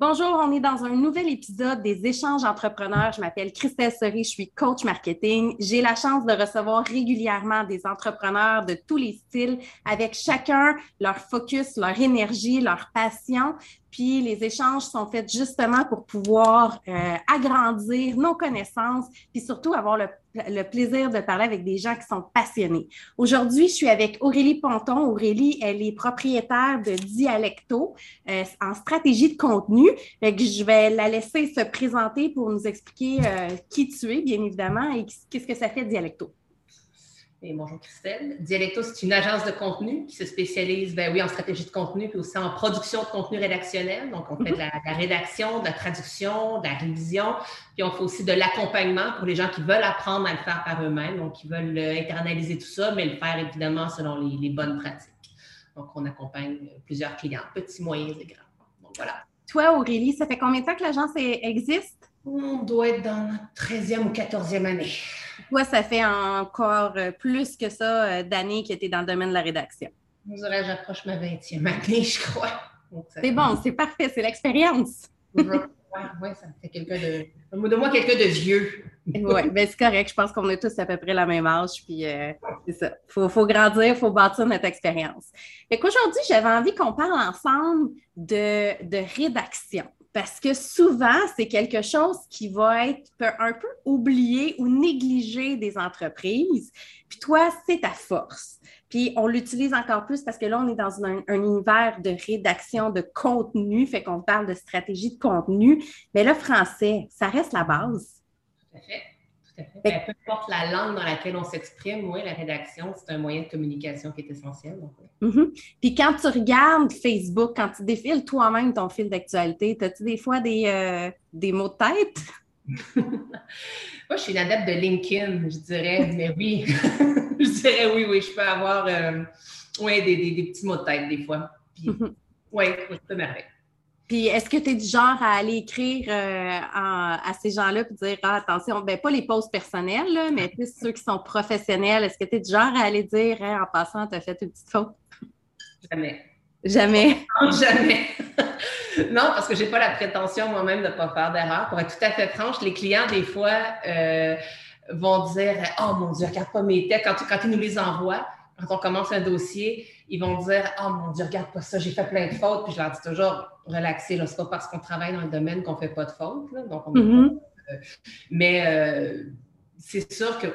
Bonjour, on est dans un nouvel épisode des échanges entrepreneurs. Je m'appelle Christelle Sori, je suis coach marketing. J'ai la chance de recevoir régulièrement des entrepreneurs de tous les styles avec chacun leur focus, leur énergie, leur passion. Puis les échanges sont faits justement pour pouvoir euh, agrandir nos connaissances, puis surtout avoir le, plaisir de parler avec des gens qui sont passionnés. Aujourd'hui, je suis avec Aurélie Ponton. Aurélie, elle est propriétaire de Dialecto euh, en stratégie de contenu. je vais la laisser se présenter pour nous expliquer euh, qui tu es, bien évidemment, et qu'est-ce que ça fait Dialecto bonjour Christelle. Dialecto, c'est une agence de contenu qui se spécialise, ben oui, en stratégie de contenu, puis aussi en production de contenu rédactionnel. Donc, on fait de la, rédaction, de la traduction, de la révision, puis on fait aussi de l'accompagnement pour les gens qui veulent apprendre à le faire par eux-mêmes, donc qui veulent euh, internaliser tout ça, mais le faire évidemment selon les, bonnes pratiques. Donc, on accompagne plusieurs clients, petits, moyens et grands. Donc, voilà. Toi, Aurélie, ça fait combien de temps que l'agence existe? On doit être dans notre 13e ou 14e année. Toi, ça fait encore euh, plus que ça euh, d'années que tu es dans le domaine de la rédaction. Je dirais, j'approche ma 20e année, je crois. C'est bon, c'est parfait, c'est l'expérience. oui, ça fait quelqu'un de. De moi, quelqu'un de vieux. oui, ben c'est correct. Je pense qu'on a tous à peu près la même âge. Puis euh, c'est ça. Il faut, grandir, il faut bâtir notre expérience. Fait qu'aujourd'hui, j'avais envie qu'on parle ensemble de, de rédaction parce que souvent, c'est quelque chose qui va être un peu oublié ou négligé des entreprises. Puis toi, c'est ta force. Puis on l'utilise encore plus parce que là, on est dans un, univers de rédaction de contenu, fait qu'on parle de stratégie de contenu. Mais le français, ça reste la base. Tout à fait. Peu importe la langue dans laquelle on s'exprime, oui, la rédaction, c'est un moyen de communication qui est essentiel. Mm-hmm. Puis quand tu regardes Facebook, quand tu défiles toi-même ton fil d'actualité, as-tu des fois des, euh, des mots de tête? Moi, je suis une adepte de LinkedIn, je dirais, mais oui, je dirais oui, oui, je peux avoir euh, des, des, petits mots de tête des fois. Puis, mm-hmm. oui, je peux m'arrêter. Puis est-ce que tu es du genre à aller écrire euh, à ces gens-là et dire ah, attention, ben pas les pauses personnelles, mais plus ceux qui sont professionnels, est-ce que tu es du genre à aller dire en passant, tu as fait une petite faute? Jamais. Jamais. jamais. non, parce que je n'ai pas la prétention moi-même de ne pas faire d'erreur. Pour être tout à fait franche, les clients, des fois, euh, vont dire Oh mon Dieu, regarde pas mes textes. Quand, quand ils nous les envoient, quand on commence un dossier, ils vont dire Oh mon Dieu, regarde pas ça, j'ai fait plein de fautes. Puis je leur dis toujours relaxer. Ce n'est pas parce qu'on travaille dans le domaine qu'on ne fait pas de fautes. Donc, mm-hmm. mais euh, c'est sûr que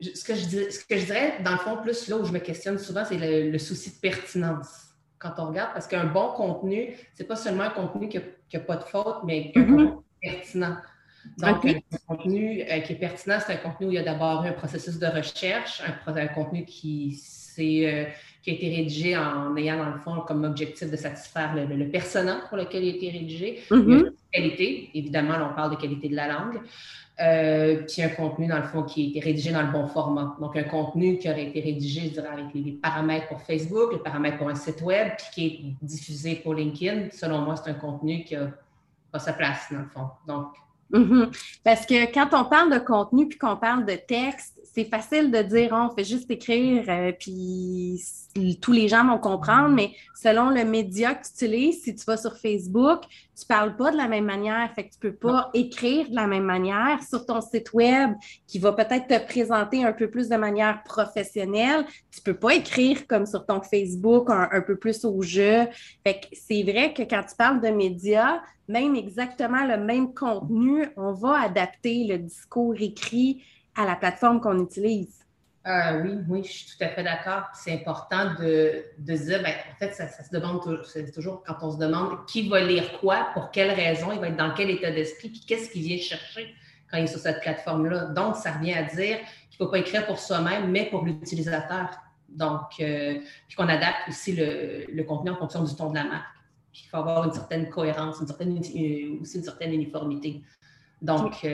ce que, je, ce que je dirais, dans le fond, plus là où je me questionne souvent, c'est le, souci de pertinence. Quand on regarde, parce qu'un bon contenu, c'est pas seulement un contenu qui n'a pas de faute, mais un mm-hmm. contenu pertinent. Donc, un contenu euh, qui est pertinent, c'est un contenu où il y a d'abord un processus de recherche, un, contenu qui, euh, qui a été rédigé en ayant, dans le fond, comme objectif de satisfaire le, le, persona pour lequel il a été rédigé. Mm qualité, évidemment, là, on parle de qualité de la langue. Euh, puis un contenu, dans le fond, qui a été rédigé dans le bon format. Donc, un contenu qui aurait été rédigé, je dirais, avec les, paramètres pour Facebook, les paramètres pour un site web, puis qui est diffusé pour LinkedIn. Selon moi, c'est un contenu qui a pas sa place, dans le fond. Donc, Mhm. Parce que quand on parle de contenu puis qu'on parle de texte, c'est facile de dire on fait juste écrire euh, puis tous les gens vont comprendre, mais selon le média que tu utilises, si tu vas sur Facebook, tu parles pas de la même manière, fait que tu peux pas écrire de la même manière sur ton site web qui va peut-être te présenter un peu plus de manière professionnelle. Tu peux pas écrire comme sur ton Facebook un, un peu plus au jeu. Fait que c'est vrai que quand tu parles de médias, même exactement le même contenu, on va adapter le discours écrit à la plateforme qu'on utilise. Euh, oui, oui, je suis tout à fait d'accord. C'est important de, de dire, ben, en fait, ça, se demande toujours, quand on se demande qui va lire quoi, pour quelle raison, il va être dans quel état d'esprit, puis qu'est-ce qu'il vient chercher quand il est sur cette plateforme-là. Donc, ça revient à dire qu'il ne faut pas écrire pour soi-même, mais pour l'utilisateur. Donc, euh, puis qu'on adapte aussi le, le, contenu en fonction du ton de la marque. Puis il faut avoir une certaine cohérence, une certaine, euh, aussi une certaine uniformité. Donc,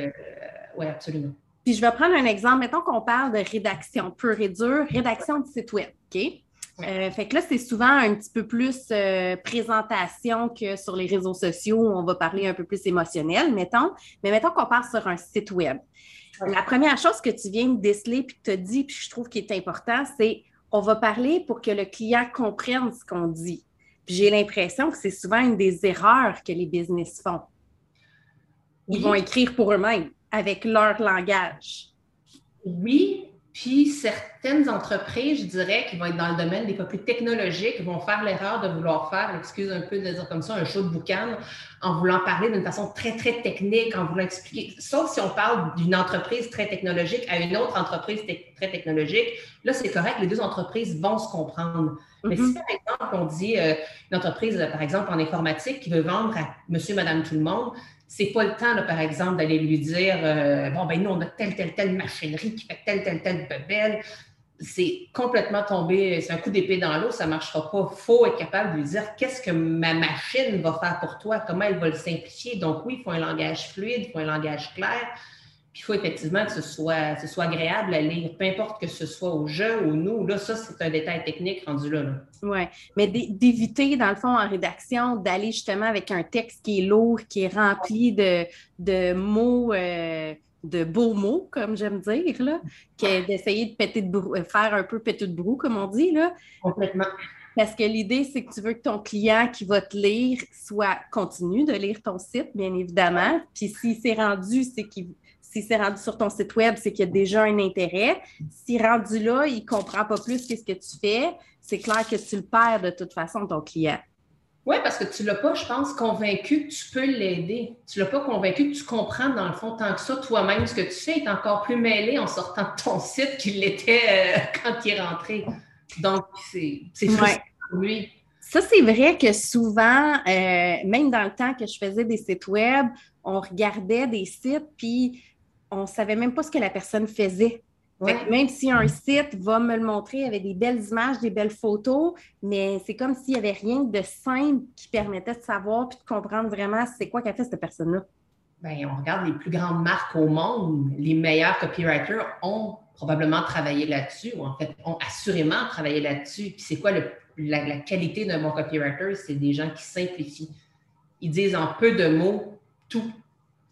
oui, absolument. Puis je vais prendre un exemple. Mettons qu'on parle de rédaction pure et dure, rédaction de site web, OK? Euh, fait que là, c'est souvent un petit peu plus euh, présentation que sur les réseaux sociaux où on va parler un peu plus émotionnel, mettons. Mais mettons qu'on part sur un site web. La première chose que tu viens de déceler puis que tu as dit, puis je trouve qu'il est important, c'est on va parler pour que le client comprenne ce qu'on dit. J'ai l'impression que c'est souvent une des erreurs que les business font. Ils vont écrire pour eux-mêmes avec leur langage. Oui, puis certaines entreprises, je dirais, qui vont être dans le domaine des fois plus technologiques, vont faire l'erreur de vouloir faire, excuse un peu de dire comme ça, un show de boucan en voulant parler d'une façon très, très technique, en voulant expliquer. Sauf si on parle d'une entreprise très technologique à une autre entreprise très technologique, là, c'est correct, les deux entreprises vont se comprendre. Mais si, mm-hmm. par exemple, on dit euh, une entreprise, par exemple, en informatique qui veut vendre à monsieur, madame, tout le monde, c'est pas le temps, par exemple, d'aller lui dire euh, bon, ben nous, on a telle, telle, telle machinerie qui fait telle, telle, telle bebelle. C'est complètement tombé, c'est un coup d'épée dans l'eau, ça ne marchera pas. Il faut être capable de lui dire qu'est-ce que ma machine va faire pour toi, comment elle va le simplifier? Donc, oui, il faut un langage fluide, il faut un langage clair il faut effectivement que ce soit, ce soit agréable à lire, peu importe que ce soit au jeu ou nous. Là, ça, c'est un détail technique rendu là. Oui, mais d'éviter, dans le fond, en rédaction, d'aller justement avec un texte qui est lourd, qui est rempli de, mots. Euh, de beaux mots, comme j'aime dire, là, d'essayer de péter de euh, faire un peu péter de brou, comme on dit. Là. Complètement. Parce que l'idée, c'est que tu veux que ton client qui va te lire soit continue de lire ton site, bien évidemment. Puis s'il s'est rendu, c'est qu'il si c'est rendu sur ton site web, c'est qu'il y a déjà un intérêt. Si rendu là, il ne comprend pas plus qu'est-ce que tu fais, c'est clair que tu le perds de toute façon, ton client. Oui, parce que tu ne l'as pas, je pense, convaincu que tu peux l'aider. Tu ne l'as pas convaincu que tu comprends, dans le fond, tant que ça, toi-même, ce que tu fais est encore plus mêlé en sortant de ton site qu'il l'était euh, quand il est rentré. Donc, c'est frustrant pour lui. Ça, c'est vrai que souvent, euh, même dans le temps que je faisais des sites web, on regardait des sites, puis on ne savait même pas ce que la personne faisait. même si un site va me le montrer avec des belles images, des belles photos, mais c'est comme s'il n'y avait rien de simple qui permettait de savoir puis de comprendre vraiment c'est quoi qu'a fait cette personne-là. Bien, on regarde les plus grandes marques au monde, les meilleurs copywriters ont probablement travaillé là-dessus, ou en fait ont assurément travaillé là-dessus. Puis c'est quoi la, qualité d'un bon copywriter? C'est des gens qui simplifient. Ils disent en peu de mots tout.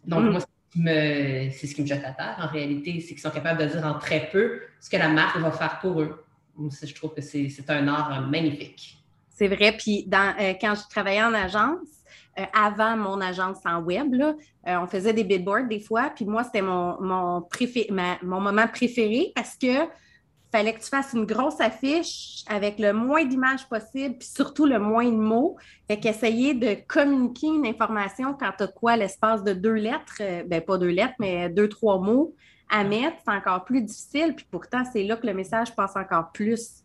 Donc, mm. moi, c'est ce qui me jette à terre en réalité, c'est qu'ils sont capables de dire en très peu ce que la marque va faire pour eux. je trouve que c'est un art magnifique. C'est vrai. Puis dans, euh, quand je travaillais en agence, euh, avant mon agence en web, euh, on faisait des billboards des fois. Puis moi, c'était mon, mon moment préféré parce que fallait que tu fasses une grosse affiche avec le moins d'images possible, puis surtout le moins de mots. Fait qu'essayer de communiquer une information quand tu as quoi, l'espace de deux lettres, euh, ben pas deux lettres, mais deux, trois mots à mettre, c'est encore plus difficile. Puis pourtant, c'est là que le message passe encore plus.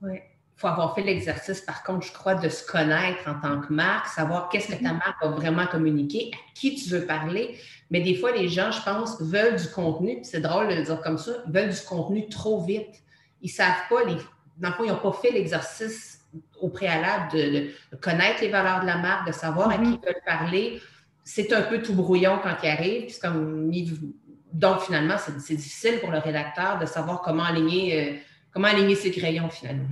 Oui. Il faut avoir fait l'exercice, par contre, je crois, de se connaître en tant que marque, savoir qu'est-ce que ta mm-hmm. marque va vraiment communiquer, à qui tu veux parler. Mais des fois, les gens, je pense, veulent du contenu, c'est drôle de le dire comme ça, veulent du contenu trop vite ils ne savent pas, les, dans le fond, ils n'ont pas fait l'exercice au préalable de, connaître les valeurs de la marque, de savoir à qui mm-hmm. ils veulent parler. C'est un peu tout brouillon quand ils arrivent. Comme, donc, finalement, c'est difficile pour le rédacteur de savoir comment aligner, euh, comment aligner ses crayons, finalement.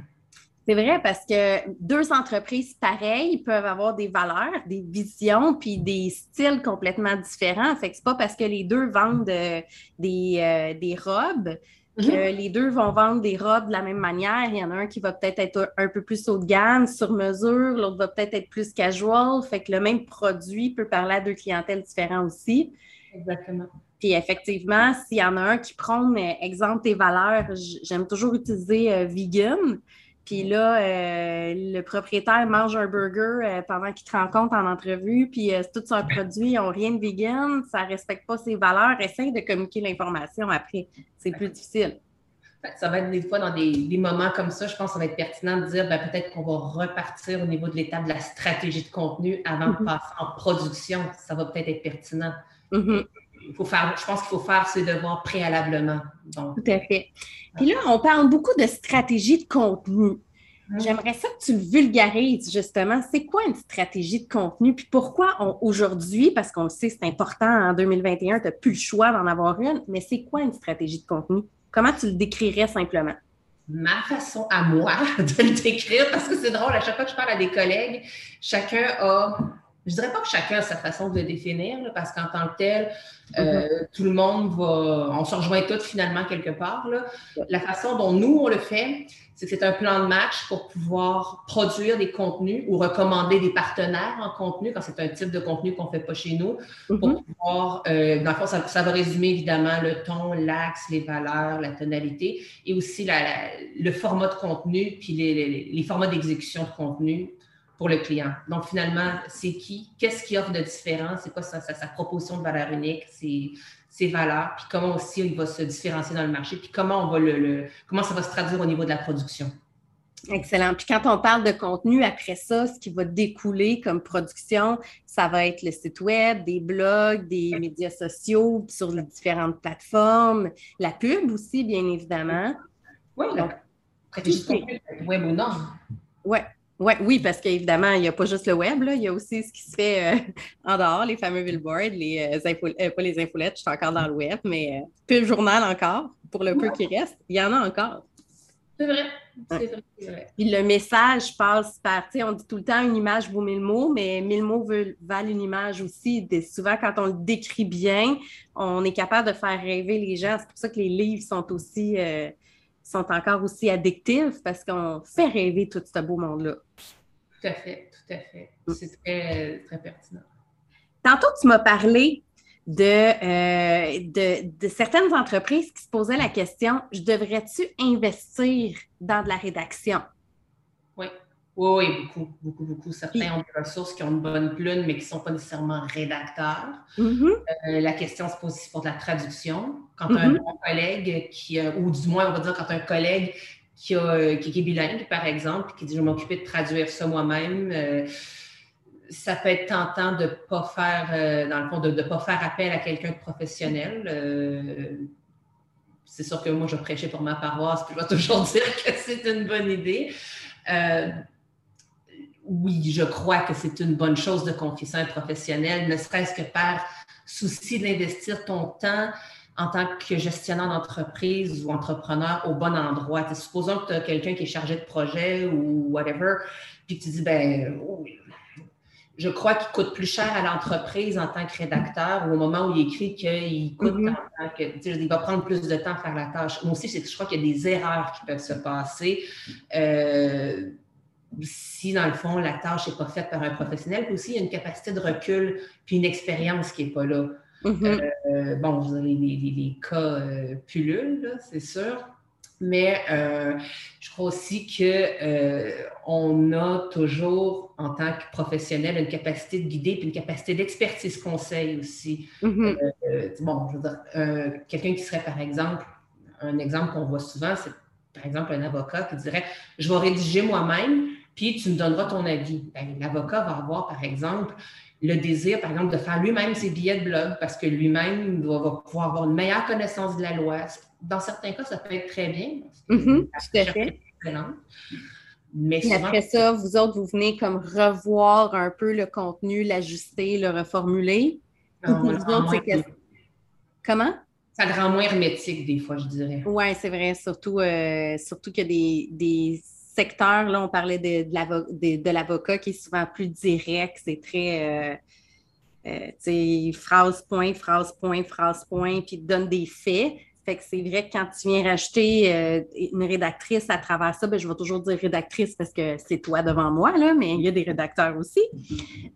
C'est vrai parce que deux entreprises pareilles peuvent avoir des valeurs, des visions, puis des styles complètement différents. Fait que c'est pas parce que les deux vendent euh, des, euh, des robes Mhm. les deux vont vendre des robes de la même manière. Il y en a un qui va peut-être être un peu plus haut de gamme, sur mesure, l'autre va peut-être être plus casual. Fait que le même produit peut parler à deux clientèles différentes aussi. Exactement. Puis effectivement, s'il y en a un qui prend, exemple, tes valeurs, j'aime toujours utiliser euh, vegan. Puis là, euh, le propriétaire mange un burger euh, pendant qu'il te rencontre en entrevue, puis euh, tout son produit, ils n'ont rien de vegan, ça ne respecte pas ses valeurs. Essaye de communiquer l'information après. C'est plus difficile. Ça va être des fois dans des, moments comme ça, je pense que ça va être pertinent de dire ben, peut-être qu'on va repartir au niveau de l'étape de la stratégie de contenu avant de mm-hmm. passer en production. Ça va peut-être être pertinent. Mm-hmm. Il faut faire, je pense qu'il faut faire ses devoirs préalablement. Tout à fait. Puis là, on parle beaucoup de stratégie de contenu. Hein? J'aimerais ça que tu le vulgarises justement. C'est quoi une stratégie de contenu? Puis pourquoi aujourd'hui, parce qu'on le sait, c'est important en 2021, tu n'as plus le choix d'en avoir une, mais c'est quoi une stratégie de contenu? Comment tu le décrirais simplement? Ma façon à moi de le décrire, parce que c'est drôle, à chaque fois que je parle à des collègues, chacun a je dirais pas que chacun a sa façon de le définir, parce qu'en tant que tel, euh, mm-hmm. tout le monde va, on se rejoint tous finalement quelque part. La façon dont nous, on le fait, c'est que c'est un plan de match pour pouvoir produire des contenus ou recommander des partenaires en contenu quand c'est un type de contenu qu'on ne fait pas chez nous. Pour mm-hmm. pouvoir, euh, dans le fond, ça, va résumer évidemment le ton, l'axe, les valeurs, la tonalité et aussi le format de contenu puis les, les formats d'exécution de contenu pour le client. Donc, finalement, c'est qui? Qu'est-ce qu'il offre de différent? C'est quoi sa, proposition de valeur unique? Ses, valeurs? Puis comment aussi il va se différencier dans le marché? Puis comment, on va le, comment ça va se traduire au niveau de la production? Excellent. Puis quand on parle de contenu, après ça, ce qui va découler comme production, ça va être le site web, des blogs, des médias sociaux sur les différentes plateformes, la pub aussi, bien évidemment. Oui, donc, web ou non. Oui, Ouais, oui, parce qu'évidemment, il n'y a pas juste le web, là, il y a aussi ce qui se fait euh, en dehors, les fameux billboards, les euh, euh, pas les infolettes, je suis encore dans le web, mais plus le journal encore, pour le peu qui reste, il y en a encore. C'est vrai. C'est vrai, vrai. Puis le message passe par, tu sais, on dit tout le temps une image vaut mille mots, mais mille mots valent une image aussi. souvent, quand on le décrit bien, on est capable de faire rêver les gens. C'est pour ça que les livres sont aussi sont encore aussi addictifs parce qu'on fait rêver tout ce beau monde-là. Tout à fait, tout à fait. C'est très, très pertinent. Tantôt, tu m'as parlé de, euh, de, de, certaines entreprises qui se posaient la question, je devrais-tu investir dans de la rédaction? Oui. Oui, beaucoup, beaucoup, beaucoup. Certains ont des ressources qui ont une bonne plume, mais qui ne sont pas nécessairement rédacteurs. Mm-hmm. Euh, la question se pose aussi pour de la traduction. Quand un mm-hmm. bon collègue, qui, ou du moins, on va dire, quand un collègue qui, a, qui, est bilingue, par exemple, qui dit Je vais m'occuper de traduire ça moi-même, euh, ça peut être tentant de ne pas faire, euh, dans le fond, de ne pas faire appel à quelqu'un de professionnel. c'est sûr que moi, je prêchais pour ma paroisse, puis je vais toujours dire que c'est une bonne idée oui, je crois que c'est une bonne chose de confier ça à un professionnel, ne serait-ce que par souci d'investir ton temps en tant que gestionnaire d'entreprise ou entrepreneur au bon endroit. supposons que tu as quelqu'un qui est chargé de projet ou whatever, puis tu dis, ben, oh, je crois qu'il coûte plus cher à l'entreprise en tant que rédacteur ou au moment où il écrit qu'il coûte mm-hmm. que, il va prendre plus de temps à faire la tâche. Moi aussi, je crois qu'il y a des erreurs qui peuvent se passer. Euh, si, dans le fond, la tâche n'est pas faite par un professionnel, puis aussi, il y a une capacité de recul puis une expérience qui n'est pas là. Mm-hmm. Euh, bon, vous avez les, cas euh, pullulent, c'est sûr. Mais euh, je crois aussi qu'on a toujours, en tant que professionnel, une capacité de guider puis une capacité d'expertise conseil aussi. Mm-hmm. bon, je veux dire, quelqu'un qui serait, par exemple, un exemple qu'on voit souvent, c'est par exemple un avocat qui dirait Je vais rédiger moi-même, puis tu me donneras ton avis. Ben, l'avocat va avoir, par exemple, le désir, par exemple, de faire lui-même ses billets de blog parce que lui-même va, pouvoir avoir une meilleure connaissance de la loi. Dans certains cas, ça peut être très bien. Tout à fait. Mais après ça, vous autres, vous venez comme revoir un peu le contenu, l'ajuster, le reformuler. Comment? Ça le rend moins hermétique des fois, je dirais. Oui, c'est vrai. Surtout, euh, surtout qu'il y a des secteur, là, on parlait de, de l'avocat qui est souvent plus direct, c'est très, euh, euh phrase, point, phrase, point, phrase, point, puis donne des faits. Fait que c'est vrai que quand tu viens rajouter euh, une rédactrice à travers ça, ben, je vais toujours dire rédactrice parce que c'est toi devant moi, là, mais il y a des rédacteurs aussi.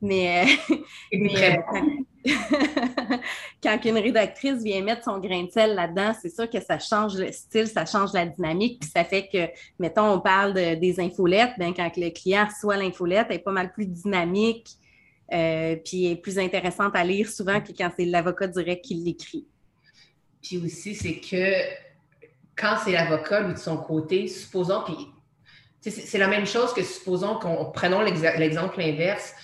Mais, quand une rédactrice vient mettre son grain de sel là-dedans, c'est sûr que ça change le style, ça change la dynamique, puis ça fait que, mettons, on parle des infolettes, bien, quand le client reçoit l'infolette, elle est pas mal plus dynamique, euh, puis est plus intéressante à lire souvent que quand c'est l'avocat direct qui l'écrit. Puis aussi, c'est que quand c'est l'avocat, lui, de son côté, supposons, puis c'est la même chose que supposons qu'on prenons l'exemple inverse,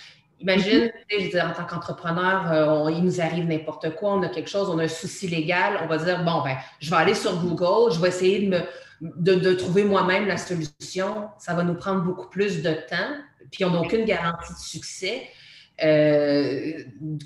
Imagine, je en tant qu'entrepreneur, euh, il nous arrive n'importe quoi, on a quelque chose, on a un souci légal, on va dire, bon, ben, je vais aller sur Google, je vais essayer de, me, de, trouver moi-même la solution. Ça va nous prendre beaucoup plus de temps, puis on n'a aucune garantie de succès. Euh,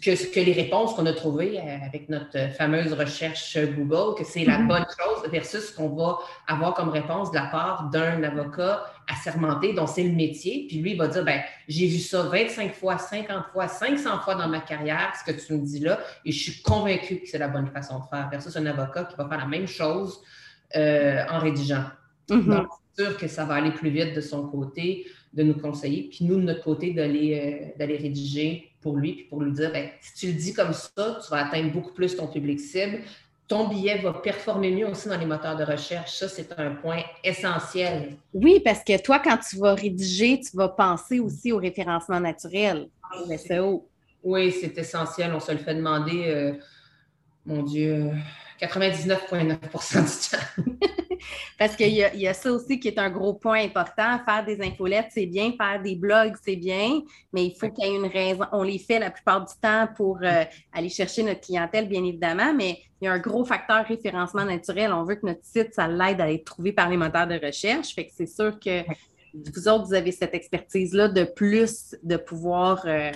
que, que, les réponses qu'on a trouvées avec notre fameuse recherche Google, que c'est la mm-hmm. bonne chose versus ce qu'on va avoir comme réponse de la part d'un avocat assermenté dont c'est le métier. Puis lui, il va dire, ben j'ai vu ça 25 fois, 50 fois, 500 fois dans ma carrière, ce que tu me dis là, et je suis convaincu que c'est la bonne façon de faire versus un avocat qui va faire la même chose euh, en rédigeant. Mm-hmm. Donc, sûr que ça va aller plus vite de son côté de nous conseiller, puis nous, de notre côté, d'aller euh, rédiger pour lui, puis pour lui dire, ben, si tu le dis comme ça, tu vas atteindre beaucoup plus ton public cible. Ton billet va performer mieux aussi dans les moteurs de recherche. Ça, c'est un point essentiel. Oui, parce que toi, quand tu vas rédiger, tu vas penser aussi au référencement naturel, SEO. Oui, c'est essentiel. On se le fait demander, euh, mon Dieu, 99,9% du temps. Parce qu'il y, y, a ça aussi qui est un gros point important. Faire des infolettes, c'est bien. Faire des blogs, c'est bien. Mais il faut qu'il y ait une raison. On les fait la plupart du temps pour euh, aller chercher notre clientèle, bien évidemment. Mais il y a un gros facteur référencement naturel. On veut que notre site, ça l'aide à être trouvé par les moteurs de recherche. Fait que c'est sûr que vous autres, vous avez cette expertise-là de plus de pouvoir euh,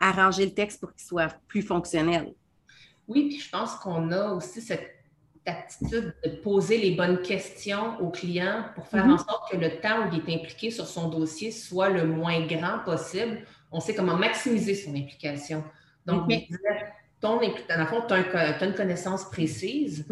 arranger le texte pour qu'il soit plus fonctionnel. Oui, puis je pense qu'on a aussi cette attitude de poser les bonnes questions au client pour faire mm-hmm. en sorte que le temps où il est impliqué sur son dossier soit le moins grand possible. On sait comment maximiser son implication. Donc, ton, dans le fond, tu as, une connaissance précise.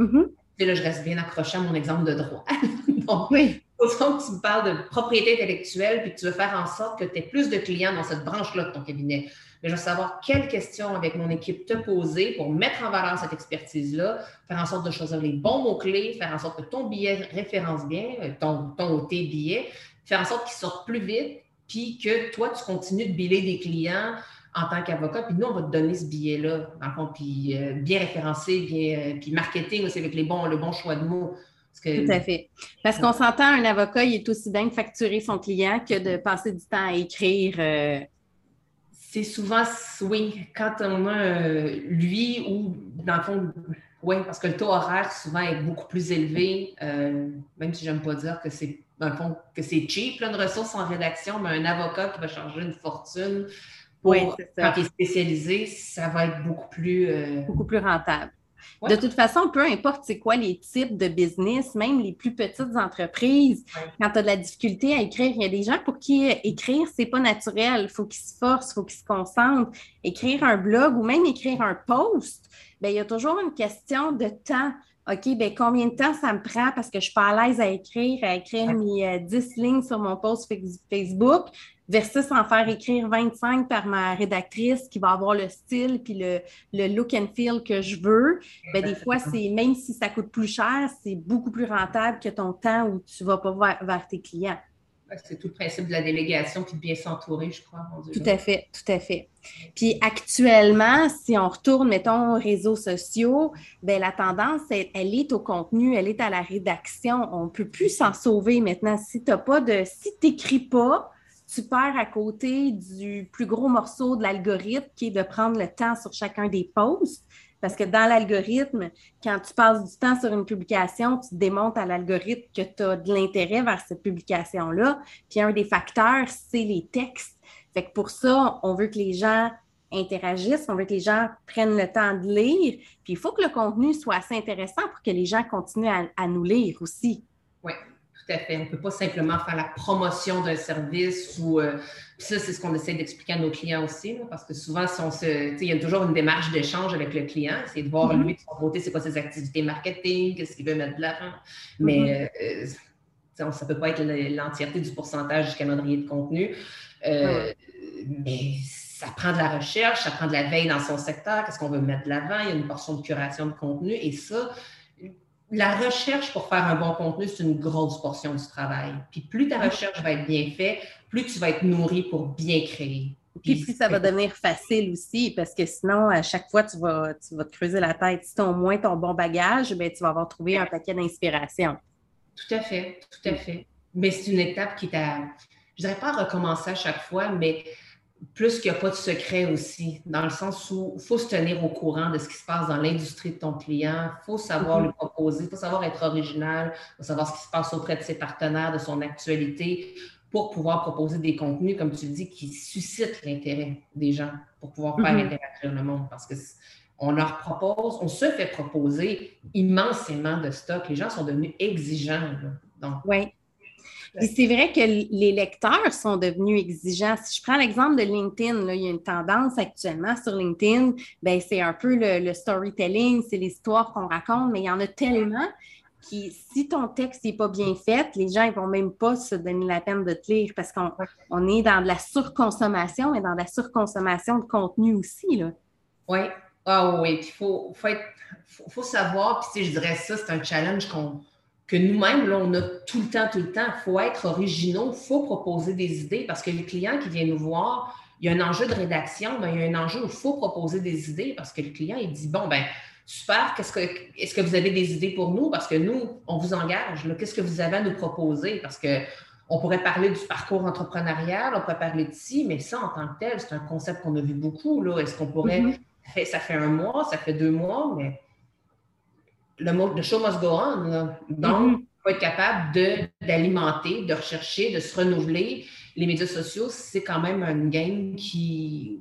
Et là, je reste bien accroché à mon exemple de droit. Donc, oui. Au fond, tu me parles de propriété intellectuelle, puis tu veux faire en sorte que tu aies plus de clients dans cette branche-là de ton cabinet mais je veux savoir quelles questions avec mon équipe te poser pour mettre en valeur cette expertise-là, faire en sorte de choisir les bons mots-clés, faire en sorte que ton billet référence bien, euh, ton, ton ou faire en sorte qu'ils sortent plus vite, puis que toi, tu continues de biller des clients en tant qu'avocat, puis nous, on va te donner ce billet-là, puis euh, bien référencé, bien, euh, puis marketing aussi avec les bons, le bon choix de mots. Tout à fait. Parce qu'on s'entend, un avocat, il est aussi bien de facturer son client que de passer du temps à écrire c'est souvent, oui, quand on a euh, lui ou, dans le fond, oui, parce que le taux horaire souvent est beaucoup plus élevé, euh, même si j'aime pas dire que c'est, dans le fond, que c'est cheap, une ressource en rédaction, mais un avocat qui va charger une fortune pour, quand il est spécialisé, ça va être beaucoup plus... Euh, beaucoup plus rentable. De toute façon, peu importe c'est quoi les types de business, même les plus petites entreprises, quand tu as de la difficulté à écrire, il y a des gens pour qui écrire, c'est pas naturel. Il faut qu'ils se forcent, il faut qu'ils se concentrent. Écrire un blog ou même écrire un post, bien, il y a toujours une question de temps. OK, bien, combien de temps ça me prend parce que je ne suis pas à l'aise à écrire, à écrire mes 10 euh, lignes sur mon post Facebook versus en faire écrire 25 par ma rédactrice qui va avoir le style puis le, look and feel que je veux, bien, des fois, c'est même si ça coûte plus cher, c'est beaucoup plus rentable que ton temps où tu ne vas pas vers, tes clients. C'est tout le principe de la délégation puis de bien s'entourer, je crois. Tout à fait, tout à fait. Puis actuellement, si on retourne, mettons, aux réseaux sociaux, bien, la tendance, elle, est au contenu, elle est à la rédaction. On ne peut plus s'en sauver maintenant. Si tu pas de. Si tu n'écris pas, tu perds à côté du plus gros morceau de l'algorithme qui est de prendre le temps sur chacun des posts. Parce que dans l'algorithme, quand tu passes du temps sur une publication, tu démontres à l'algorithme que tu as de l'intérêt vers cette publication-là. Puis un des facteurs, c'est les textes. Fait que pour ça, on veut que les gens interagissent, on veut que les gens prennent le temps de lire. Puis il faut que le contenu soit assez intéressant pour que les gens continuent à, à nous lire aussi. Oui, fait. On ne peut pas simplement faire la promotion d'un service ou. Euh, ça, c'est ce qu'on essaie d'expliquer à nos clients aussi, parce que souvent, si on se, il y a toujours une démarche d'échange avec le client, c'est de voir mm-hmm. lui, de son côté, c'est quoi ses activités marketing, qu'est-ce qu'il veut mettre de l'avant. Mais mm-hmm. euh, ça ne peut pas être l'entièreté du pourcentage du calendrier de contenu. Euh, mais ça prend de la recherche, ça prend de la veille dans son secteur, qu'est-ce qu'on veut mettre de l'avant, il y a une portion de curation de contenu et ça, la recherche pour faire un bon contenu, c'est une grosse portion du travail. Puis plus ta recherche va être bien faite, plus tu vas être nourri pour bien créer. Puis, plus ça va devenir facile aussi, parce que sinon, à chaque fois, tu vas, tu vas te creuser la tête. Si tu as au moins ton bon bagage, bien, tu vas avoir trouvé un paquet d'inspiration. Tout à fait, tout à fait. Mais c'est une étape qui t'a, je ne dirais pas recommencer à chaque fois, mais plus qu'il n'y a pas de secret aussi, dans le sens où il faut se tenir au courant de ce qui se passe dans l'industrie de ton client, il faut savoir mm-hmm. lui proposer, il faut savoir être original, il faut savoir ce qui se passe auprès de ses partenaires, de son actualité, pour pouvoir proposer des contenus, comme tu le dis, qui suscitent l'intérêt des gens pour pouvoir faire mm-hmm. interagir le monde. Parce que on leur propose, on se fait proposer immensément de stock. Les gens sont devenus exigeants. oui. C'est vrai que les lecteurs sont devenus exigeants. Si je prends l'exemple de LinkedIn, il y a une tendance actuellement sur LinkedIn, ben, c'est un peu le, storytelling, c'est l'histoire qu'on raconte, mais il y en a tellement qui, si ton texte n'est pas bien fait, les gens ne vont même pas se donner la peine de te lire parce qu'on est dans de la surconsommation et dans de la surconsommation de contenu aussi. Là. Oui, ah oui, il faut, faut, savoir, puis je dirais ça, c'est un challenge qu'on, que nous-mêmes, là, on a tout le temps, tout le temps. Il faut être originaux, il faut proposer des idées parce que les clients qui viennent nous voir, il y a un enjeu de rédaction, mais il y a un enjeu où il faut proposer des idées parce que le client, il dit, bon, ben super, qu'est-ce que, est-ce que vous avez des idées pour nous? Parce que nous, on vous engage. Qu'est-ce que vous avez à nous proposer? Parce que on pourrait parler du parcours entrepreneurial, on pourrait parler de ci, mais ça, en tant que tel, c'est un concept qu'on a vu beaucoup. Là. Est-ce qu'on pourrait mm-hmm ça fait un mois, ça fait deux mois, mais le, show must go on. Donc, il mm-hmm. faut être capable d'alimenter, de, rechercher, de se renouveler. Les médias sociaux, c'est quand même une game qui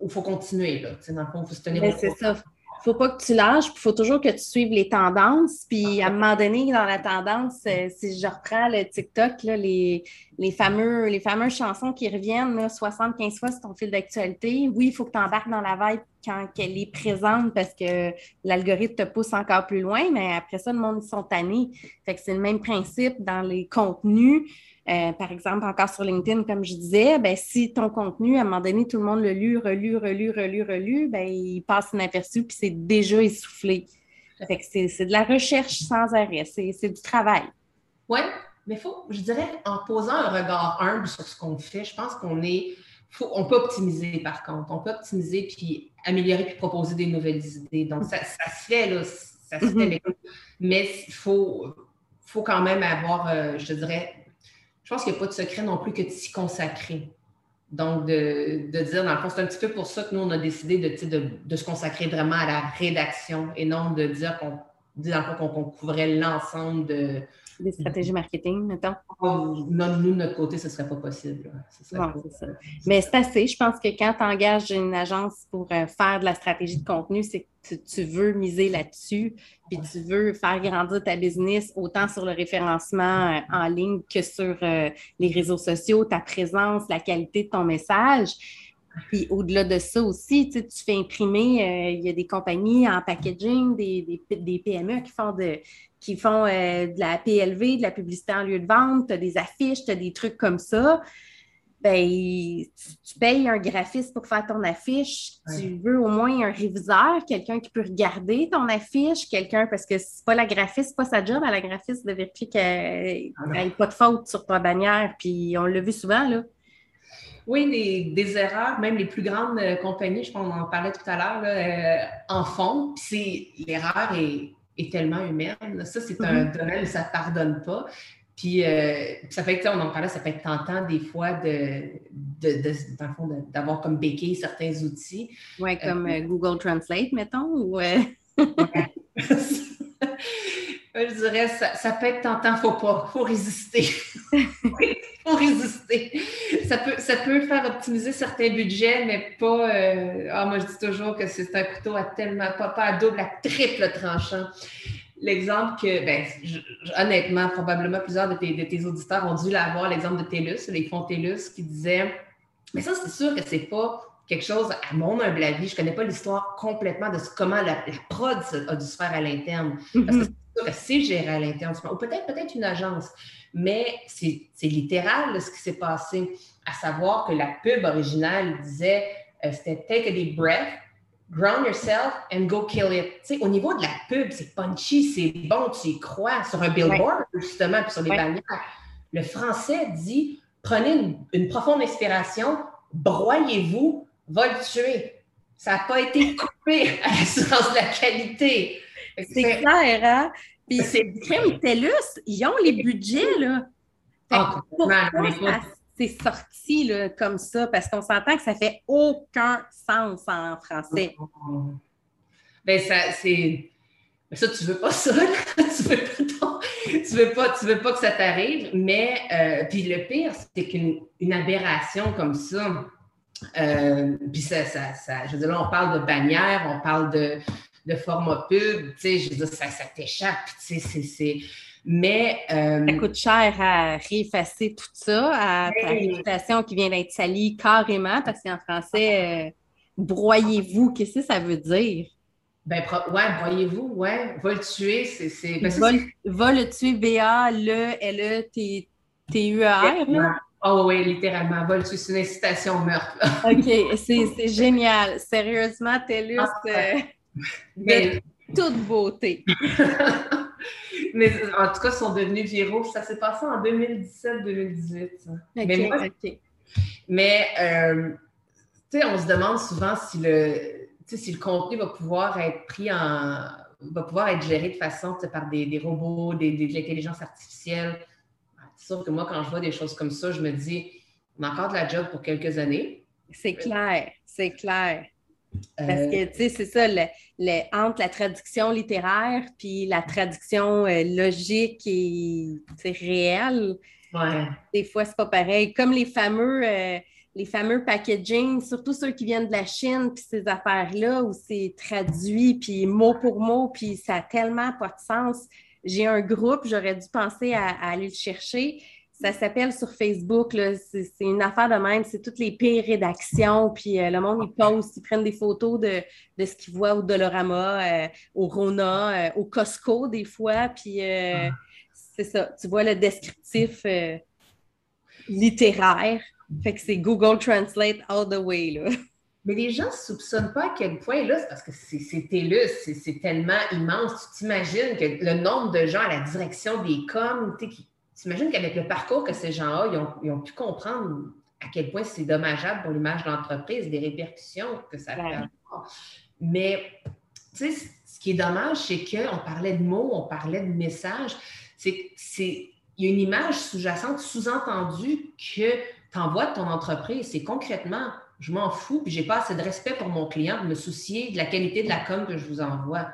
il faut continuer. Là. Dans le fond, il faut se tenir ben, C'est ça faut pas que tu lâches, il faut toujours que tu suives les tendances. Puis à un moment donné, dans la tendance, euh, si je reprends le TikTok, les, les, fameux, les fameuses chansons qui reviennent là, 75 fois sur ton fil d'actualité, oui, il faut que tu embarques dans la vibe quand elle est présente parce que l'algorithme te pousse encore plus loin, mais après ça, le monde sont tannés. Fait que c'est le même principe dans les contenus. Euh, par exemple, encore sur LinkedIn, comme je disais, ben, si ton contenu, à un moment donné, tout le monde le lu, relu, relu, relu, relu, ben, il passe inaperçu puis c'est déjà essoufflé. c'est de la recherche sans arrêt, c'est du travail. Oui, mais faut, je dirais, en posant un regard humble sur ce qu'on fait, je pense qu'on est. on peut optimiser par contre. On peut optimiser puis améliorer puis proposer des nouvelles idées. Donc, ça, se fait, là. Ça se fait, mm-hmm. mais il faut, faut quand même avoir, euh, je dirais, je pense qu'il n'y a pas de secret non plus que de s'y consacrer. Donc, de, dire, dans le fond, c'est un petit peu pour ça que nous, on a décidé de, se consacrer vraiment à la rédaction et non de dire qu'on qu'on couvrait l'ensemble de, des stratégies marketing, mettons? Oh, non, nous, de notre côté, ce ne serait pas possible. Mais c'est assez. Je pense que quand tu engages une agence pour euh, faire de la stratégie de contenu, c'est que tu, veux miser là-dessus, puis tu veux faire grandir ta business autant sur le référencement euh, en ligne que sur euh, les réseaux sociaux, ta présence, la qualité de ton message. Puis au-delà de ça aussi, tu, fais imprimer, il y a des compagnies en packaging, des, des, PME qui font de, qui font euh, de la PLV, de la publicité en lieu de vente, tu as des affiches, tu as des trucs comme ça. Ben, tu, payes un graphiste pour faire ton affiche. Tu veux au moins un réviseur, quelqu'un qui peut regarder ton affiche, quelqu'un, parce que c'est pas la graphiste, pas sa job à la graphiste de vérifier qu'elle n'y a pas de faute sur ta bannière. Puis on l'a vu souvent, là. Oui, des, erreurs, même les plus grandes euh, compagnies, je pense qu'on en parlait tout à l'heure, euh, en font. Puis l'erreur est est tellement humaine. Ça, c'est un mm-hmm. domaine où ça ne pardonne pas. Puis, euh, ça fait que, on en parlait, ça peut être tentant des fois de, de, de d'avoir comme béquille certains outils. Oui, comme euh, Google Translate, mettons, ou... je dirais, ça, ça peut être tentant, faut pas, faut résister. faut résister. Ça peut, ça peut faire optimiser certains budgets, mais pas. Euh, ah, moi, je dis toujours que c'est un couteau à tellement, pas, pas à double, à triple tranchant. L'exemple que, ben, honnêtement, probablement plusieurs de tes, de tes auditeurs ont dû l'avoir, l'exemple de TELUS, les fonds TELUS, qui disaient Mais ça, c'est sûr que c'est pas quelque chose, à mon humble avis, je connais pas l'histoire complètement de comment la, la, prod a dû se faire à l'interne. Parce que mm-hmm c'est géré à l'interne, ou peut-être peut-être une agence, mais c'est littéral ce qui s'est passé, à savoir que la pub originale disait euh, c'était take a deep breath, ground yourself and go kill it. au niveau de la pub, c'est punchy, c'est bon, tu y crois sur un billboard justement, puis sur les bannières. Le français dit prenez une, profonde inspiration, broyez-vous, va le tuer. Ça n'a pas été coupé à l'assurance de la qualité. C'est clair, hein? Puis c'est crème TELUS, ils ont les budgets, là. Ah, c'est sorti là, comme ça? Parce qu'on s'entend que ça fait aucun sens en français. Ben, ça, c'est. Mais ça, tu veux pas ça, tu veux pas ton... tu veux pas, tu veux pas que ça t'arrive, mais euh, puis le pire, c'est qu'une aberration comme ça, euh, puis ça, ça, ça, je veux dire, là, on parle de bannière, on parle de, de format pub, tu sais, je veux dire, ça, ça t'échappe, tu sais, c'est. Mais. Euh, ça coûte cher à réeffacer tout ça, à ta réputation qui vient d'être salie carrément, parce qu'en français, euh, broyez-vous, qu'est-ce que ça veut dire? Ben, ouais, broyez-vous, ouais. Va le tuer, c'est. Va, va, le tuer, V-A, le, L-E-T-U-E-R. Oh oui, littéralement. Va le tuer, c'est une incitation au meurtre. OK, c'est génial. Sérieusement, TELUS, ah, de toute beauté. Mais en tout cas, ils sont devenus viraux. Ça s'est passé en 2017-2018. mais, mais euh, on se demande souvent si le si le contenu va pouvoir être pris en va pouvoir être géré de façon par des, robots, des, de l'intelligence artificielle. Sûr que moi, quand je vois des choses comme ça, je me dis, on a encore de la job pour quelques années. C'est clair, c'est clair. Parce que, tu sais, c'est ça, le, entre la traduction littéraire puis la traduction euh, logique et réelle, ouais. des fois, c'est pas pareil. Comme les fameux, euh, les fameux packaging, surtout ceux qui viennent de la Chine, puis ces affaires-là où c'est traduit, puis mot pour mot, puis ça a tellement pas de sens. J'ai un groupe, j'aurais dû penser à, aller le chercher. Ça s'appelle sur Facebook, c'est une affaire de même, c'est toutes les pires rédactions, puis euh, le monde, ils postent, ils prennent des photos de, de ce qu'ils voient au Dolorama, euh, au Rona, euh, au Costco des fois, puis ah. c'est ça, tu vois le descriptif littéraire fait que c'est Google Translate all the way, là. Mais les gens ne soupçonnent pas à quel point, là, parce que c'est TELUS, c'est tellement immense. Tu t'imagines que le nombre de gens à la direction des coms, tu t'imagines qu'avec le parcours que ces gens-là, ils ont, pu comprendre à quel point c'est dommageable pour l'image de l'entreprise, des répercussions que ça peut avoir. Mais, tu sais, ce qui est dommage, c'est qu'on parlait de mots, on parlait de messages, c'est qu'il y a une image sous-jacente, sous-entendue que t'envoies de ton entreprise, c'est concrètement, je m'en fous, puis j'ai pas assez de respect pour mon client de me soucier de la qualité de la com que je vous envoie.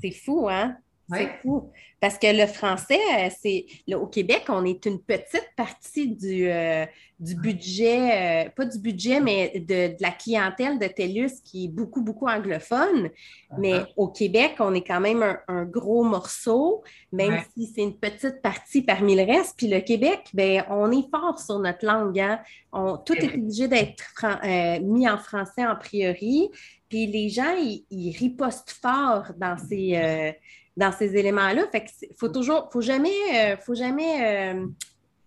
C'est fou, hein? C'est fou. Parce que le français, euh, c'est au Québec, on est une petite partie du, euh, du budget, euh, pas du budget, mais de, la clientèle de TELUS qui est beaucoup, beaucoup anglophone. Mais uh-huh. au Québec, on est quand même un, gros morceau, même si c'est une petite partie parmi le reste. Puis le Québec, ben, on est fort sur notre langue. Hein. On, tout est obligé d'être mis en français en priori. Puis les gens, ils, ils ripostent fort dans ces dans ces éléments-là. Fait qu'il faut toujours, faut jamais, euh, faut jamais euh,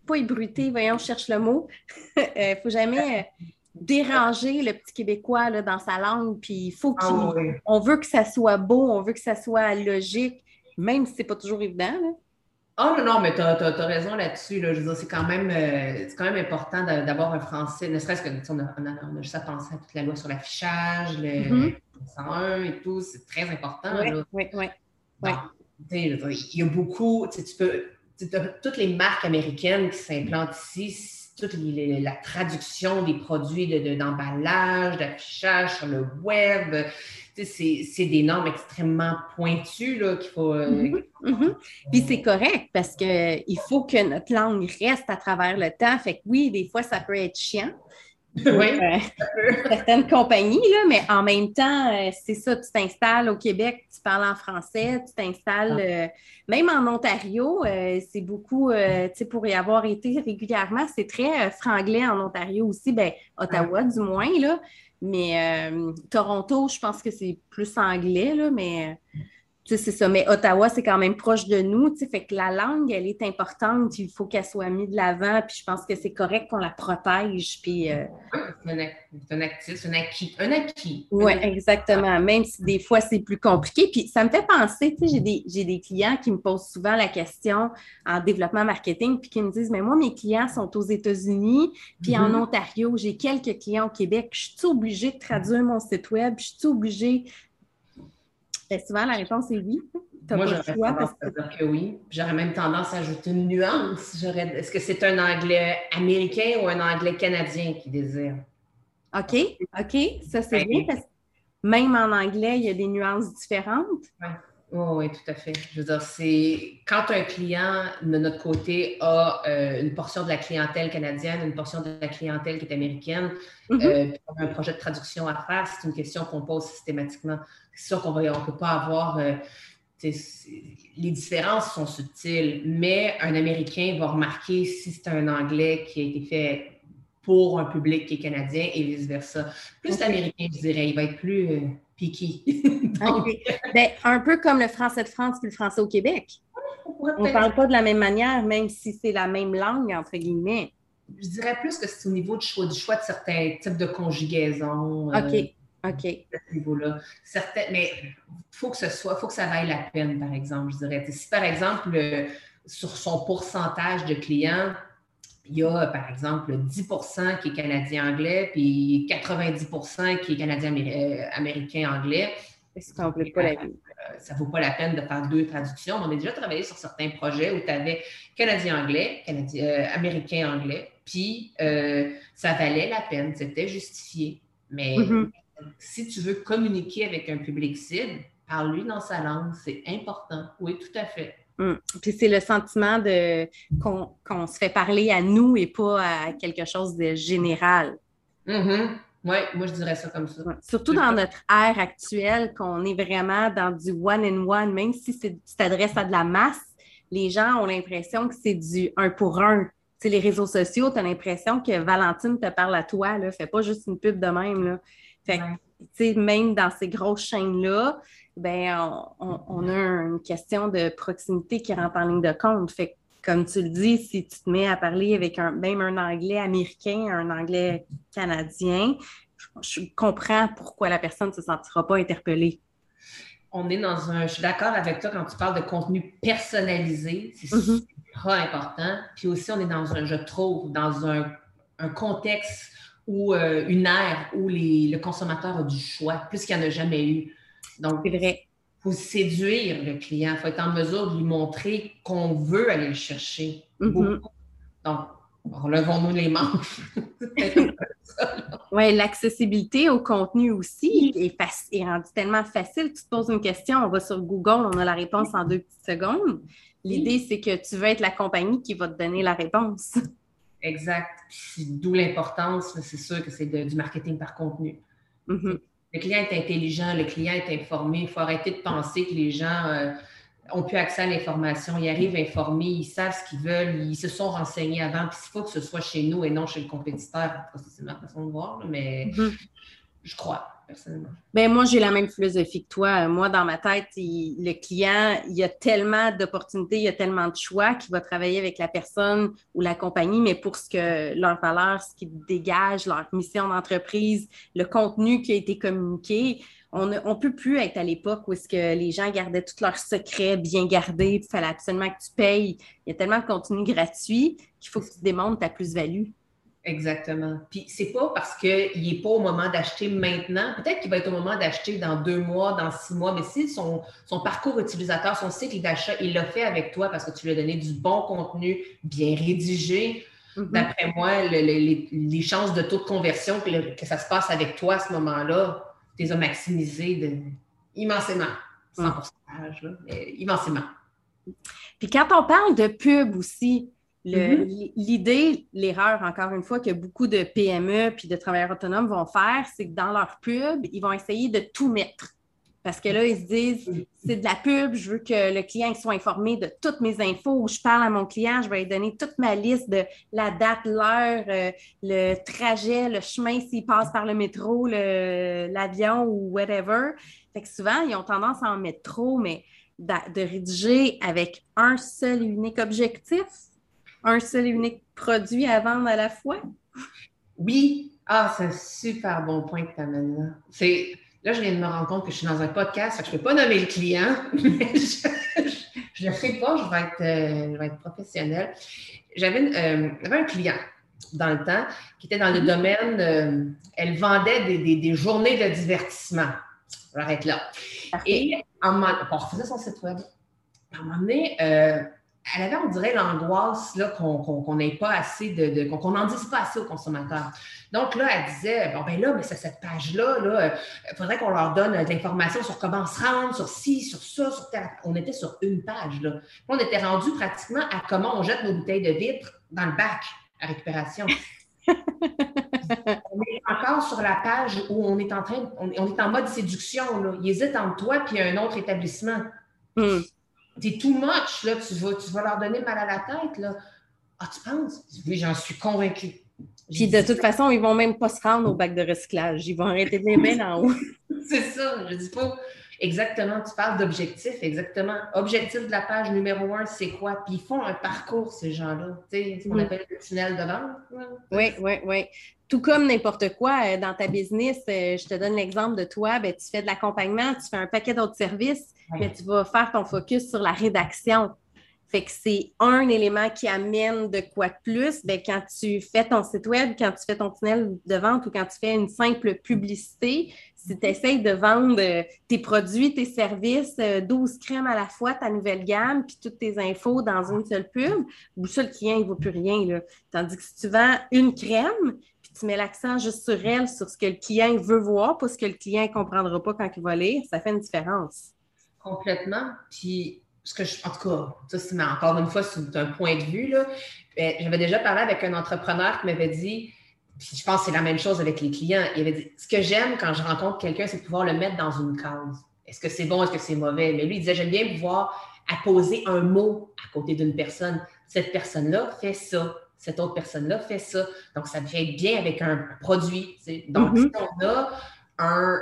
pas ébruiter, voyons, je cherche le mot. euh, faut jamais euh, déranger le petit Québécois là, dans sa langue. Puis il faut ah qu'on on veut que ça soit beau, on veut que ça soit logique, même si c'est pas toujours évident. Là. Ah non, non, mais tu as, raison là-dessus. Là. Je veux dire, c'est quand, même, quand même important d'avoir un français, ne serait-ce que on a, on, a, juste à penser à toute la loi sur l'affichage, le 101 mm-hmm. et tout, c'est très important. Oui, oui, oui. Ouais. il y a beaucoup, tu peux, toutes les marques américaines qui s'implantent ici, toute la traduction des produits d'emballage, de, d'affichage sur le web, c'est des normes extrêmement pointues qu'il faut. Euh, mm-hmm. Mm-hmm. Puis c'est correct parce qu'il faut que notre langue reste à travers le temps. Fait que oui, des fois, ça peut être chiant. Oui. certaines compagnies, là, mais en même temps, euh, c'est ça, tu t'installes au Québec, tu parles en français, tu t'installes, ah. euh, même en Ontario, euh, c'est beaucoup, tu sais, pour y avoir été régulièrement, c'est très franglais en Ontario aussi, ben, Ottawa du moins, là, mais Toronto, je pense que c'est plus anglais, là, mais c'est ça. Mais Ottawa, c'est quand même proche de nous. Fait que la langue, elle est importante. Il faut qu'elle soit mise de l'avant. Puis je pense que c'est correct qu'on la protège. Puis, euh, c'est un, actif, un acquis. Un acquis. Oui, exactement. Même si des fois, c'est plus compliqué. Puis ça me fait penser, j'ai des, des clients qui me posent souvent la question en développement marketing, puis qui me disent, mais moi, mes clients sont aux États-Unis, puis en mm-hmm. Ontario, j'ai quelques clients au Québec. Je suis obligée de traduire mon site web? Je suis obligée ben, souvent, la réponse est oui. Moi, j'aurais tendance à dire que oui. J'aurais même tendance à ajouter une nuance. Est-ce que c'est un anglais américain ou un anglais canadien qui désire? OK, OK. Ça, c'est bien parce que même en anglais, il y a des nuances différentes. Oh, oui, tout à fait. Je veux dire, c'est quand un client de notre côté a euh, une portion de la clientèle canadienne, une portion de la clientèle qui est américaine, mm-hmm. euh, un projet de traduction à faire, c'est une question qu'on pose systématiquement. C'est sûr qu'on ne peut pas avoir. Euh, les différences sont subtiles, mais un Américain va remarquer si c'est un Anglais qui a été fait pour un public qui est canadien et vice-versa. Plus l'Américain, je dirais, il va être plus piqué. ben, un peu comme le français de France et le français au Québec. On ne parle pas de la même manière, même si c'est la même langue, entre guillemets. Je dirais plus que c'est au niveau du choix, du choix de certains types de conjugaison. Euh, OK. OK. À ce niveau-là. mais il faut que ce soit, faut que ça vaille la peine, par exemple, je dirais. Si, par exemple, sur son pourcentage de clients, il y a, par exemple, 10% qui est canadien-anglais, puis 90% qui est canadien-américain-anglais. Ça ne vaut pas la vie. Ça vaut pas la peine de faire deux traductions. On a déjà travaillé sur certains projets où tu avais canadien-anglais, euh, américain-anglais, puis euh, ça valait la peine, c'était justifié. Mais mm-hmm. si tu veux communiquer avec un public cible, parle-lui dans sa langue, c'est important. Oui, tout à fait. Mm. Puis c'est le sentiment de qu'on se fait parler à nous et pas à quelque chose de général. Mm-hmm. Oui, moi je dirais ça comme ça. Surtout dans notre ère actuelle, qu'on est vraiment dans du one-in-one, même si tu t'adresses à de la masse, les gens ont l'impression que c'est du un pour un. sais, les réseaux sociaux, tu as l'impression que Valentine te parle à toi, là, fait pas juste une pub de même. Là. Fait que, même dans ces grosses chaînes-là, ben, on, a une question de proximité qui rentre en ligne de compte. Fait comme tu le dis, si tu te mets à parler avec un, même un anglais américain, un anglais canadien, je, comprends pourquoi la personne ne se sentira pas interpellée. On est dans un. Je suis d'accord avec toi quand tu parles de contenu personnalisé. C'est mm-hmm. super important. Puis aussi, on est dans un, je trouve, dans un, contexte ou euh, une ère où le consommateur a du choix, plus qu'il n'y en a jamais eu. Donc, c'est vrai. Il faut séduire le client. Il faut être en mesure de lui montrer qu'on veut aller le chercher. Mm-hmm. Donc, relevons-nous les manches. oui, l'accessibilité au contenu aussi est, est rendue tellement facile. Tu te poses une question, on va sur Google, on a la réponse en deux petites secondes. L'idée, c'est que tu veux être la compagnie qui va te donner la réponse. Exact. D'où l'importance, c'est sûr que c'est du marketing par contenu. Mm-hmm. Le client est intelligent, le client est informé. Il faut arrêter de penser que les gens euh, ont plus accès à l'information. Ils arrivent informés, ils savent ce qu'ils veulent, ils se sont renseignés avant. Puis il faut que ce soit chez nous et non chez le compétiteur. C'est ma façon de voir, mais mm-hmm. je crois personnellement. Ben, moi, j'ai la même philosophie que toi. Moi, dans ma tête, le client, il y a tellement d'opportunités, il y a tellement de choix qu'il va travailler avec la personne ou la compagnie, mais pour ce que leur valeur, ce qui dégage, leur mission d'entreprise, le contenu qui a été communiqué, on ne peut plus être à l'époque où est-ce que les gens gardaient tous leurs secrets bien gardés, il fallait absolument que tu payes. Il y a tellement de contenu gratuit qu'il faut que tu démontres ta plus-value. Exactement. Puis c'est pas parce qu'il n'est pas au moment d'acheter maintenant, peut-être qu'il va être au moment d'acheter dans deux mois, dans six mois, mais si son, son parcours utilisateur, son cycle d'achat, il l'a fait avec toi parce que tu lui as donné du bon contenu, bien rédigé, mm-hmm. d'après moi, les, chances de taux de conversion que, ça se passe avec toi à ce moment-là, tu les as maximisées de, immensément. 100 mm. mais immensément. Puis quand on parle de pub aussi, Mm-hmm. L'idée, l'erreur, encore une fois, que beaucoup de PME puis de travailleurs autonomes vont faire, c'est que dans leur pub, ils vont essayer de tout mettre. Parce que là, ils se disent, c'est de la pub, je veux que le client soit informé de toutes mes infos. Où je parle à mon client, je vais lui donner toute ma liste de la date, l'heure, euh, le trajet, le chemin s'il passe par le métro, l'avion ou whatever. Fait que souvent, ils ont tendance à en mettre trop, mais de rédiger avec un seul et unique objectif, un seul et unique produit à vendre à la fois? Oui. Ah, c'est un super bon point que tu amènes là. C'est, là, je viens de me rendre compte que je suis dans un podcast, je ne peux pas nommer le client, mais je ne le ferai pas, je vais être, euh, je vais être professionnelle. J'avais, euh, un client dans le temps qui était dans le mm-hmm. domaine, euh, elle vendait des, des, journées de divertissement. J'arrête là. Et on, on, refaisait son site web. À un moment donné, elle avait, on dirait, l'angoisse qu'on n'ait pas assez de, qu'on n'en dise pas assez aux consommateurs. Donc là, elle disait, bon, ben là, mais c'est cette page-là, il là, faudrait qu'on leur donne de l'information sur comment se rendre, sur ci, sur ça, sur tel. On était sur une page, là. on était rendu pratiquement à comment on jette nos bouteilles de vitre dans le bac à récupération. on est encore sur la page où on est en train, on, est en mode séduction. Là. Il hésite entre toi et un autre établissement. Hmm. T'es too much, là. Tu vas, tu vas leur donner mal à la tête, là. Ah, tu penses? Oui, j'en suis convaincue. Puis de toute façon, ils vont même pas se rendre au bac de recyclage. Ils vont arrêter les mettre en haut. C'est ça. Je dis pas exactement, tu parles d'objectif, exactement. Objectif de la page numéro un, c'est quoi? Puis ils font un parcours, ces gens-là. Tu sais, ce qu'on appelle le tunnel de vente. Oui, oui, oui. Tout comme n'importe quoi euh, dans ta business, euh, je te donne l'exemple de toi, ben, tu fais de l'accompagnement, tu fais un paquet d'autres services, mais tu vas faire ton focus sur la rédaction. Fait que c'est un élément qui amène de quoi de plus. Bien, quand tu fais ton site web, quand tu fais ton tunnel de vente ou quand tu fais une simple publicité, si tu essaies de vendre euh, tes produits, tes services, 12 euh, crèmes à la fois, ta nouvelle gamme, puis toutes tes infos dans une seule pub, ou ça, le client, il ne vaut plus rien. Là. Tandis que si tu vends une crème, tu mets l'accent juste sur elle, sur ce que le client veut voir, pas ce que le client ne comprendra pas quand il va lire, ça fait une différence. Complètement. Puis ce que je, en tout cas, ça, c'est encore une fois, c'est un point de vue. J'avais déjà parlé avec un entrepreneur qui m'avait dit, puis je pense que c'est la même chose avec les clients. Il avait dit, ce que j'aime quand je rencontre quelqu'un, c'est pouvoir le mettre dans une case. Est-ce que c'est bon, est-ce que c'est mauvais? Mais lui, il disait, j'aime bien pouvoir apposer un mot à côté d'une personne. Cette personne-là fait ça. Cette autre personne-là fait ça. Donc, ça devient bien avec un produit. Donc, mm-hmm. si on a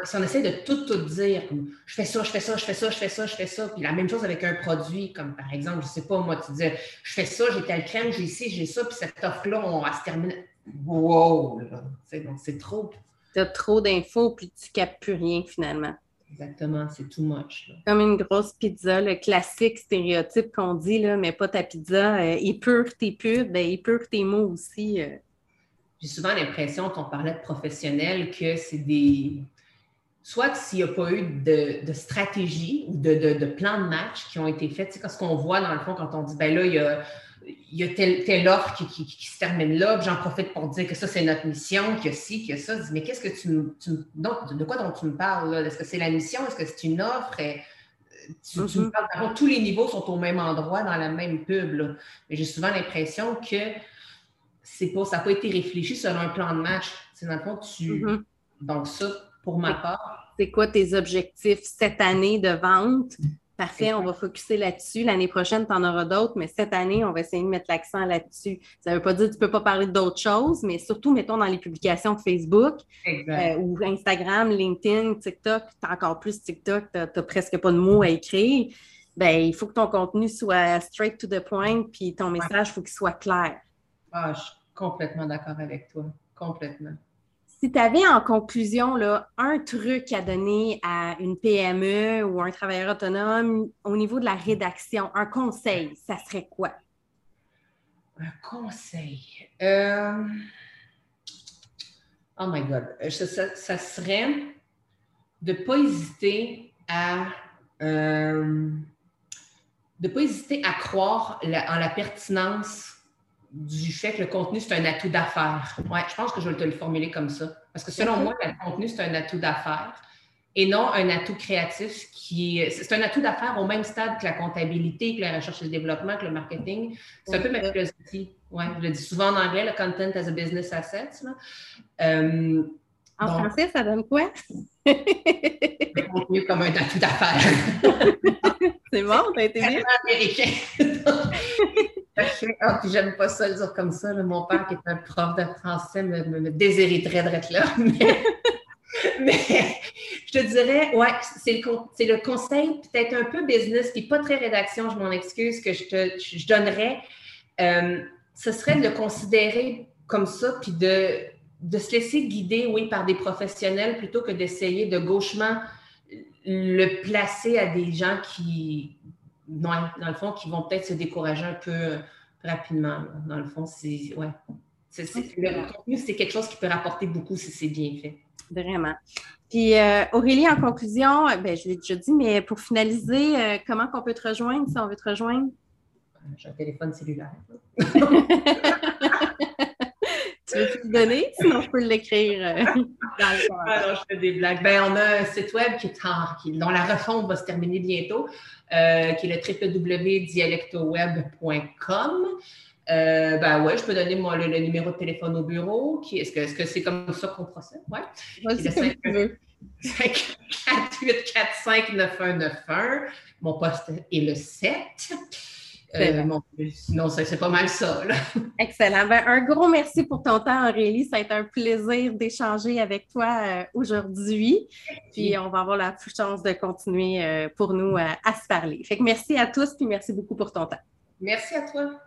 si on essaie de tout, tout dire, comme je fais ça, je fais ça, je fais ça, je fais ça, je fais ça, puis la même chose avec un produit, comme par exemple, je ne sais pas, moi, tu dis, je fais ça, j'ai telle crème, j'ai ici, j'ai ça, puis cette offre-là, on va se terminer. Wow! Donc, c'est trop. Tu as trop d'infos, puis tu ne captes plus rien finalement. Exactement, c'est too much. Comme une grosse pizza, le classique stéréotype qu'on dit, là, mais pas ta pizza. Euh, épure tes pubs, ben, épure tes mots aussi. Euh j'ai souvent l'impression, qu'on parlait de professionnels, que c'est des. Soit s'il n'y a pas eu de, stratégie ou de, plan de match qui ont été faits, c'est ce qu'on voit dans le fond quand on dit, ben là, il y a, il y a telle, offre qui, se termine là, j'en profite pour dire que ça, c'est notre mission, qu'il y a ci, qu'il y a ça. mais qu'est-ce que tu, tu de quoi dont tu me parles? là? Est-ce que c'est la mission? Est-ce que c'est une offre? tu, me mm-hmm. tous les niveaux sont au même endroit dans la même pub. Mais j'ai souvent l'impression que c'est pas, ça n'a pas été réfléchi selon un plan de match. C'est dans le fond, tu. Mm-hmm. Donc, ça, pour ma part. C'est quoi tes objectifs cette année de vente? Parfait, on va focuser là-dessus. L'année prochaine, tu en auras d'autres, mais cette année, on va essayer de mettre l'accent là-dessus. Ça ne veut pas dire que tu ne peux pas parler d'autres choses, mais surtout, mettons, dans les publications Facebook euh, ou Instagram, LinkedIn, TikTok, tu as encore plus TikTok, tu n'as presque pas de mots à écrire. Ben, il faut que ton contenu soit straight to the point, puis ton message, il faut qu'il soit clair. Ah, je suis complètement d'accord avec toi. Complètement. Si tu avais en conclusion un truc à donner à une PME ou un travailleur autonome au niveau de la rédaction, un conseil, ça serait quoi? Un conseil. Euh, oh my God. Ça, serait de ne pas hésiter à. Euh, de ne pas hésiter à croire en la pertinence du fait que le contenu, c'est un atout d'affaires. Ouais, je pense que je vais te le formuler comme ça. Parce que selon moi, le contenu, c'est un atout d'affaires et non un atout créatif qui est. C'est un atout d'affaires au même stade que la comptabilité, que la recherche et le développement, que le marketing. C'est un peu ma philosophie. Ouais, je le dis souvent en anglais, le content as a business asset. Euh, en français, ça donne quoi? le contenu comme un atout d'affaires. c'est bon, t'as été bien. américain. Ah, puis j'aime pas ça le dire comme ça. Mon père, qui est un prof de français, me, me, déshériterait d'être là. Mais, je te dirais, ouais, c'est le, le, conseil peut-être un peu business, puis pas très rédaction, je m'en excuse, que je te je donnerais. Euh, ce serait de le considérer comme ça, puis de, de se laisser guider, oui, par des professionnels plutôt que d'essayer de gauchement le placer à des gens qui, dans, dans le fond, qui vont peut-être se décourager un peu rapidement. Dans le fond, c'est. Ouais. le contenu, c'est quelque chose qui peut rapporter beaucoup si c'est bien fait. Vraiment. Puis euh, Aurélie, en conclusion, ben, je l'ai déjà dit, mais pour finaliser, euh, comment qu'on peut te rejoindre si on veut te rejoindre? j'ai un téléphone cellulaire. tu veux te donner? Sinon, je peux l'écrire euh, dans le ah je fais des blagues. Ben, on a un site web qui est en, qui, dont la refonte va se terminer bientôt, euh, qui est le www.dialectoweb.com. Euh, ben ouais, je peux donner moi, le, numéro de téléphone au bureau. Est-ce que c'est -ce c'est comme ça qu'on procède? Ouais. Vas-y, comme tu veux. 9191. Mon poste est le 7. Euh, sinon, c'est pas mal ça. Excellent. Ben, un gros merci pour ton temps, Aurélie. Ça a été un plaisir d'échanger avec toi euh, aujourd'hui. Puis on va avoir la chance de continuer euh, pour nous à se parler. Fait que merci à tous, puis merci beaucoup pour ton temps. Merci à toi.